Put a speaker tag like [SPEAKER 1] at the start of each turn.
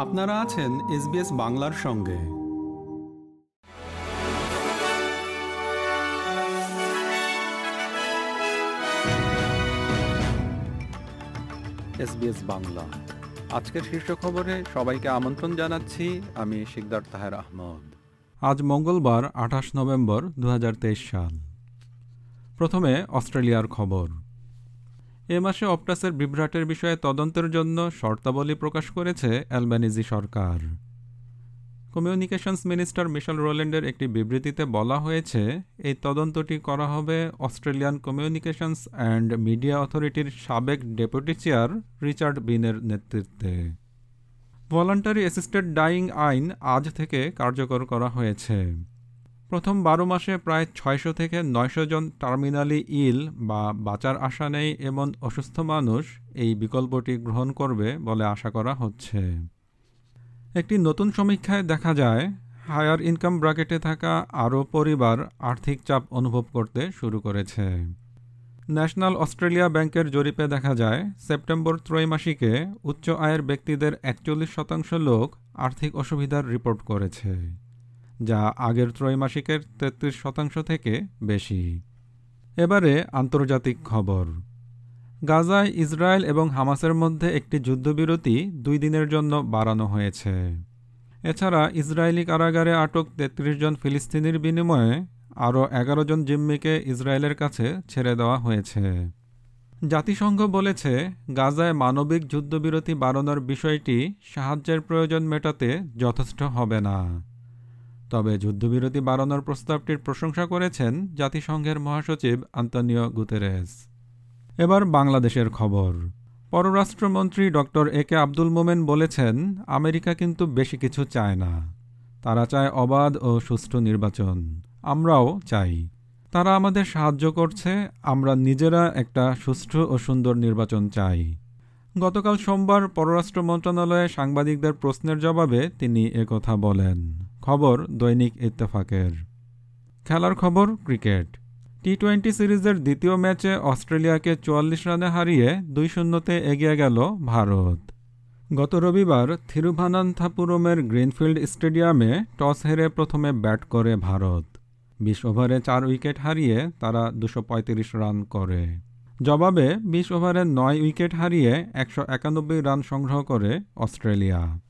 [SPEAKER 1] আপনারা আছেন এসবিএস বাংলার সঙ্গে। এসবিএস বাংলা। আজকের শীর্ষ খবরে সবাইকে আমন্ত্রণ জানাচ্ছি আমি শিকদার তাহের আহমদ। আজ মঙ্গলবার আঠাশ নভেম্বর দু হাজার তেইশ সাল। প্রথমে অস্ট্রেলিয়ার খবর। এ মাসে অপটাসের বিভ্রাটের বিষয়ে তদন্তের জন্য শর্তাবলী প্রকাশ করেছে অ্যালবানিজি সরকার। কমিউনিকেশনস মিনিস্টার মিশেল রোল্যান্ডের একটি বিবৃতিতে বলা হয়েছে, এই তদন্তটি করা হবে অস্ট্রেলিয়ান কমিউনিকেশনস অ্যান্ড মিডিয়া অথরিটির সাবেক ডেপুটি চেয়ার রিচার্ড বিনের নেতৃত্বে। ভলান্টারি অ্যাসিস্টেড ডাইং আইন আজ থেকে কার্যকর করা হয়েছে। প্রথম বারো মাসে প্রায় ছয়শো থেকে নয়শো জন টার্মিনালি ইল বা বাঁচার আশা নেই এমন অসুস্থ মানুষ এই বিকল্পটি গ্রহণ করবে বলে আশা করা হচ্ছে। একটি নতুন সমীক্ষায় দেখা যায়, হায়ার ইনকাম ব্র্যাকেটে থাকা আরও পরিবার আর্থিক চাপ অনুভব করতে শুরু করেছে। ন্যাশনাল অস্ট্রেলিয়া ব্যাংকের জরিপে দেখা যায়, সেপ্টেম্বর ত্রৈমাসিকে উচ্চ আয়ের ব্যক্তিদের একচল্লিশ শতাংশ লোক আর্থিক অসুবিধার রিপোর্ট করেছে। যা আগের ত্রৈমাসিকের তেত্রিশ শতাংশ থেকে বেশি। এবারে আন্তর্জাতিক খবর। গাজায় ইসরায়েল এবং হামাসের মধ্যে একটি যুদ্ধবিরতি দুই দিনের জন্য বাড়ানো হয়েছে। এছাড়া ইসরায়েলি কারাগারে আটক তেত্রিশ জন ফিলিস্তিনির বিনিময়ে আরও এগারো জন জিম্মিকে ইসরায়েলের কাছে ছেড়ে দেওয়া হয়েছে। জাতিসংঘ বলেছে, গাজায় মানবিক যুদ্ধবিরতি বাড়ানোর বিষয়টি সাহায্যের প্রয়োজন মেটাতে যথেষ্ট হবে না। তবে যুদ্ধবিরতি বাড়ানোর প্রস্তাবটির প্রশংসা করেছেন জাতিসংঘের মহাসচিব আন্তনিও গুতেরেস। এবার বাংলাদেশের খবর। পররাষ্ট্রমন্ত্রী ডক্টর এ কে আব্দুল মোমেন বলেছেন, আমেরিকা কিন্তু বেশি কিছু চায় না। তারা চায় অবাধ ও সুষ্ঠু নির্বাচন। আমরাও চাই। তারা আমাদের সাহায্য করছে, আমরা নিজেরা একটা সুষ্ঠু ও সুন্দর নির্বাচন চাই। গতকাল সোমবার পররাষ্ট্র মন্ত্রণালয়ে সাংবাদিকদের প্রশ্নের জবাবে তিনি একথা বলেন। খবর দৈনিক ইত্তেফাকের। খেলার খবর, ক্রিকেট। টি টোয়েন্টি সিরিজের দ্বিতীয় ম্যাচে অস্ট্রেলিয়াকে চুয়াল্লিশ রানে হারিয়ে দুই শূন্যতে এগিয়ে গেল ভারত। গত রবিবার থিরুভানান্থাপুরমের গ্রিনফিল্ড স্টেডিয়ামে টস হেরে প্রথমে ব্যাট করে ভারত। বিশ ওভারে চার উইকেট হারিয়ে তারা দুশো রান করে। জবাবে বিশ ওভারে নয় উইকেট হারিয়ে একশো একানব্বই রান সংগ্রহ করে অস্ট্রেলিয়া।